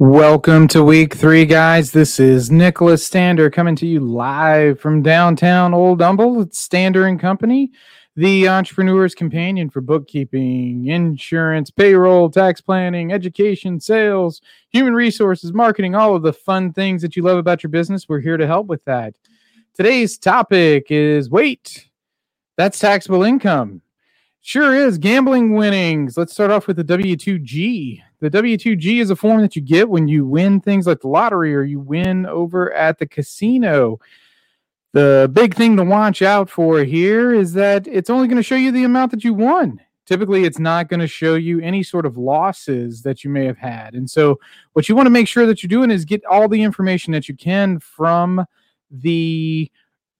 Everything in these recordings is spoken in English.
Welcome to week three, guys. This is Nicholas Stander coming to you live from downtown Old Humble. It's Stander and Company, the entrepreneur's companion for bookkeeping, insurance, payroll, tax planning, education, sales, human resources, marketing, all of the fun things that you love about your business. We're here to help with that. Today's topic is wait, that's taxable income. Sure is gambling winnings. Let's start off with the W 2G. The W 2G is a form that you get when you win things like the lottery or you win over at the casino. The big thing to watch out for here is that it's only going to show you the amount that you won. Typically, it's not going to show you any sort of losses that you may have had. And so, what you want to make sure that you're doing is get all the information that you can from the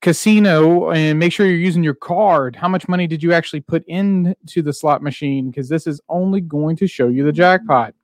casino and make sure you're using your card. How much money did you actually put into the slot machine? Because this is only going to show you the jackpot.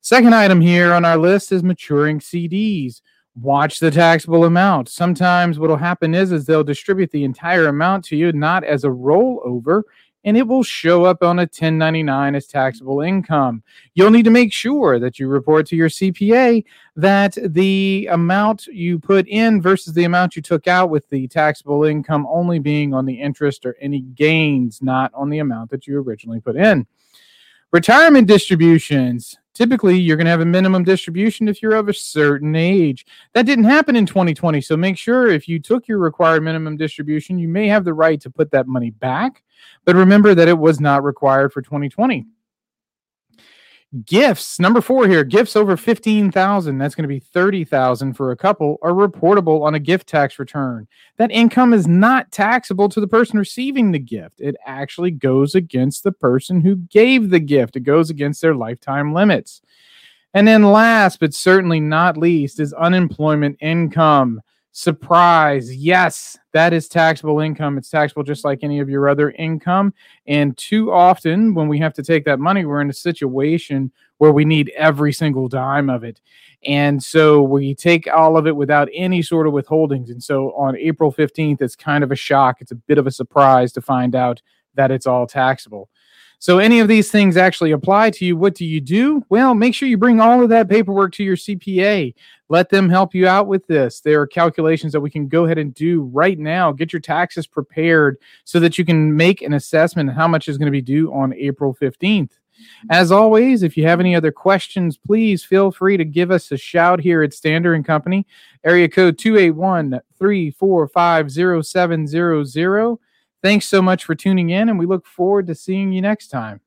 Second item here on our list is maturing CDs. Watch the taxable amount. Sometimes what will happen is, is they'll distribute the entire amount to you, not as a rollover, and it will show up on a 1099 as taxable income. You'll need to make sure that you report to your CPA that the amount you put in versus the amount you took out, with the taxable income only being on the interest or any gains, not on the amount that you originally put in. Retirement distributions. Typically, you're going to have a minimum distribution if you're of a certain age. That didn't happen in 2020. So make sure if you took your required minimum distribution, you may have the right to put that money back but remember that it was not required for 2020. Gifts, number four here, gifts over 15,000, that's going to be 30,000 for a couple, are reportable on a gift tax return. That income is not taxable to the person receiving the gift. It actually goes against the person who gave the gift, it goes against their lifetime limits. And then last but certainly not least is unemployment income. Surprise. Yes, that is taxable income. It's taxable just like any of your other income. And too often, when we have to take that money, we're in a situation where we need every single dime of it. And so we take all of it without any sort of withholdings. And so on April 15th, it's kind of a shock. It's a bit of a surprise to find out that it's all taxable. So, any of these things actually apply to you. What do you do? Well, make sure you bring all of that paperwork to your CPA. Let them help you out with this. There are calculations that we can go ahead and do right now. Get your taxes prepared so that you can make an assessment how much is going to be due on April 15th. As always, if you have any other questions, please feel free to give us a shout here at Stander and Company, area code 281 345 0700. Thanks so much for tuning in, and we look forward to seeing you next time.